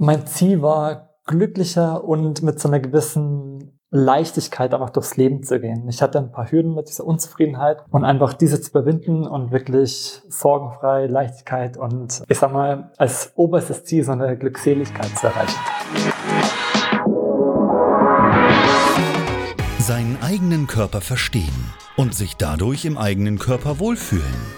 Mein Ziel war, glücklicher und mit so einer gewissen Leichtigkeit einfach durchs Leben zu gehen. Ich hatte ein paar Hürden mit dieser Unzufriedenheit und einfach diese zu überwinden und wirklich sorgenfrei, Leichtigkeit und ich sag mal, als oberstes Ziel so eine Glückseligkeit zu erreichen. Seinen eigenen Körper verstehen und sich dadurch im eigenen Körper wohlfühlen.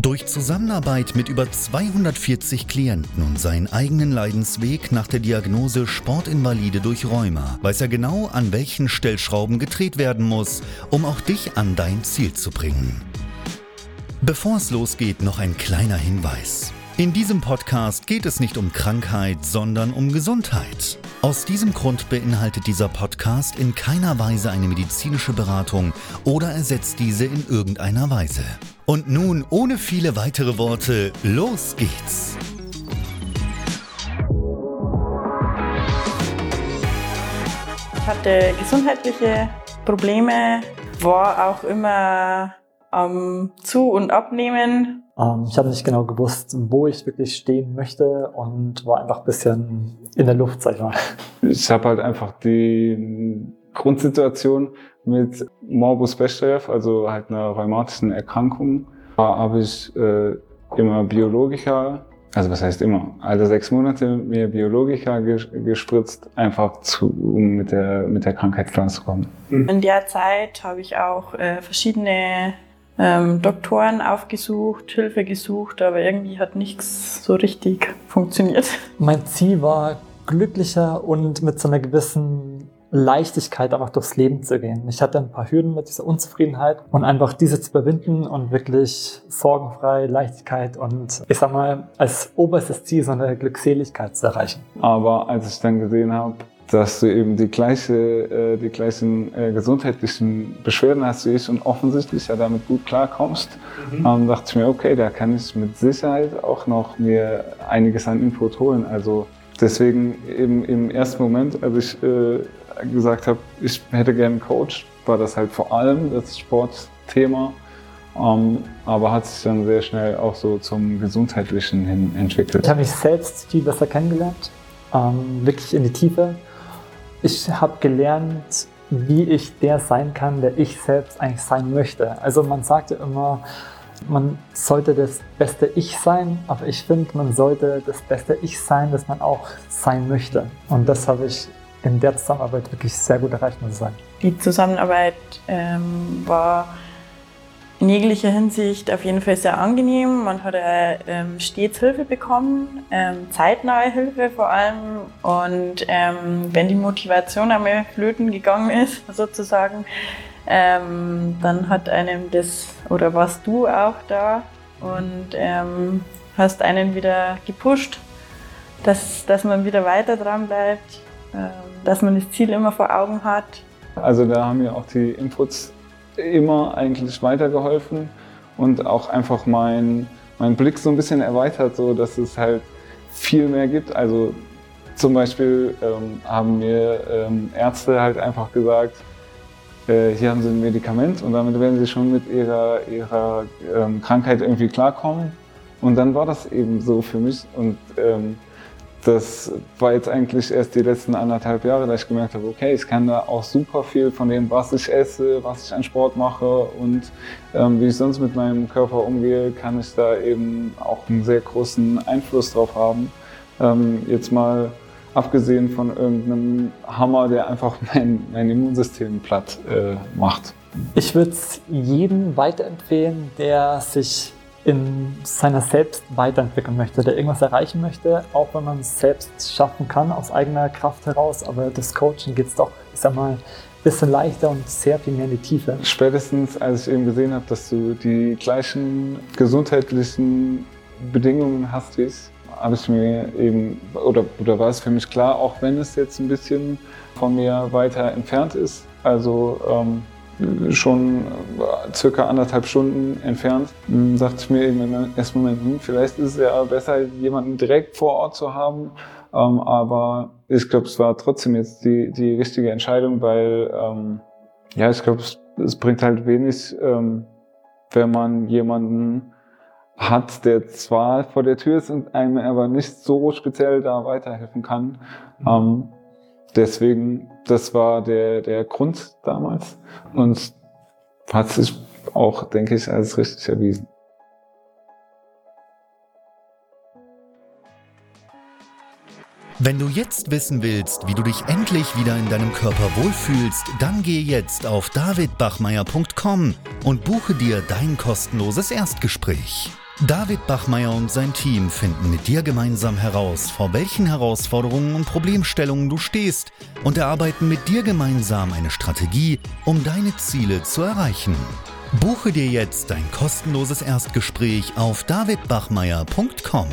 Durch Zusammenarbeit mit über 240 Klienten und seinen eigenen Leidensweg nach der Diagnose Sportinvalide durch Rheuma weiß er genau, an welchen Stellschrauben gedreht werden muss, um auch dich an dein Ziel zu bringen. Bevor es losgeht, noch ein kleiner Hinweis. In diesem Podcast geht es nicht um Krankheit, sondern um Gesundheit. Aus diesem Grund beinhaltet dieser Podcast in keiner Weise eine medizinische Beratung oder ersetzt diese in irgendeiner Weise. Und nun, ohne viele weitere Worte, los geht's! Ich hatte gesundheitliche Probleme, war auch immer am Zu- und Abnehmen. Ähm, ich habe nicht genau gewusst, wo ich wirklich stehen möchte und war einfach ein bisschen in der Luft, sag ich mal. Ich habe halt einfach die Grundsituation mit Morbus Bechterew, also halt einer rheumatischen Erkrankung, da habe ich äh, immer Biologica, also was heißt immer, alle sechs Monate mir Biologica gespritzt, einfach zu, um mit der, mit der Krankheit klarzukommen. In der Zeit habe ich auch äh, verschiedene ähm, Doktoren aufgesucht, Hilfe gesucht, aber irgendwie hat nichts so richtig funktioniert. Mein Ziel war, glücklicher und mit so einer gewissen Leichtigkeit einfach durchs Leben zu gehen. Ich hatte ein paar Hürden mit dieser Unzufriedenheit und einfach diese zu überwinden und wirklich sorgenfrei, Leichtigkeit und ich sag mal, als oberstes Ziel so eine Glückseligkeit zu erreichen. Aber als ich dann gesehen habe, dass du eben die, gleiche, äh, die gleichen äh, gesundheitlichen Beschwerden hast wie ich und offensichtlich ja damit gut klarkommst, mhm. ähm, dachte ich mir, okay, da kann ich mit Sicherheit auch noch mir einiges an Input holen. Also deswegen eben im ersten Moment, als ich äh, gesagt habe, ich hätte gerne einen Coach, war das halt vor allem das Sportthema. Um, ähm, aber hat sich dann sehr schnell auch so zum Gesundheitlichen hin entwickelt. Ich habe mich selbst viel besser kennengelernt, ähm, wirklich in die Tiefe. Ich habe gelernt, wie ich der sein kann, der ich selbst eigentlich sein möchte. Also man sagt ja immer, man sollte das beste Ich sein, aber ich finde, man sollte das beste Ich sein, das man auch sein möchte. Und das habe ich in der Zusammenarbeit wirklich sehr gut erreicht, muss ich sagen. Die Zusammenarbeit ähm, war in jeglicher Hinsicht auf jeden Fall sehr angenehm. Man hat ähm, stets Hilfe bekommen, ähm, zeitnahe Hilfe vor allem. Und ähm, wenn die Motivation einmal flöten gegangen ist, sozusagen, ähm, dann hat einem das, oder warst du auch da und ähm, hast einen wieder gepusht, dass, dass man wieder weiter dran bleibt. Ähm, dass man das Ziel immer vor Augen hat. Also da haben mir auch die Inputs immer eigentlich weitergeholfen und auch einfach mein, mein Blick so ein bisschen erweitert, so dass es halt viel mehr gibt. Also zum Beispiel ähm, haben mir ähm, Ärzte halt einfach gesagt, äh, hier haben sie ein Medikament und damit werden sie schon mit ihrer, ihrer ähm, Krankheit irgendwie klarkommen. Und dann war das eben so für mich und ähm, das war jetzt eigentlich erst die letzten anderthalb Jahre, da ich gemerkt habe, okay, ich kann da auch super viel von dem, was ich esse, was ich an Sport mache und ähm, wie ich sonst mit meinem Körper umgehe, kann ich da eben auch einen sehr großen Einfluss drauf haben. Ähm, jetzt mal abgesehen von irgendeinem Hammer, der einfach mein, mein Immunsystem platt äh, macht. Ich würde es jedem weiterempfehlen, der sich in seiner selbst weiterentwickeln möchte, der irgendwas erreichen möchte, auch wenn man es selbst schaffen kann, aus eigener Kraft heraus. Aber das Coaching geht es doch, ich sag mal, bisschen leichter und sehr viel mehr in die Tiefe. Spätestens, als ich eben gesehen habe, dass du die gleichen gesundheitlichen Bedingungen hast wie ich, habe ich mir eben, oder, oder war es für mich klar, auch wenn es jetzt ein bisschen von mir weiter entfernt ist, also ähm, schon circa anderthalb Stunden entfernt, dachte ich mir eben im ersten Moment, hm, vielleicht ist es ja besser, jemanden direkt vor Ort zu haben, ähm, aber ich glaube, es war trotzdem jetzt die, die richtige Entscheidung, weil ähm, ja, ich glaube, es, es, bringt halt wenig, ähm, wenn man jemanden hat, der zwar vor der Tür ist und einem aber nicht so speziell da weiterhelfen kann. Mhm. Deswegen, das war der, der Grund damals und hat sich auch, denke ich, als richtig erwiesen. Wenn du jetzt wissen willst, wie du dich endlich wieder in deinem Körper wohlfühlst, dann geh jetzt auf davidbachmeier.com und buche dir dein kostenloses Erstgespräch. David Bachmeier und sein Team finden mit dir gemeinsam heraus, vor welchen Herausforderungen und Problemstellungen du stehst und erarbeiten mit dir gemeinsam eine Strategie, um deine Ziele zu erreichen. Buche dir jetzt dein kostenloses Erstgespräch auf davidbachmeier.com.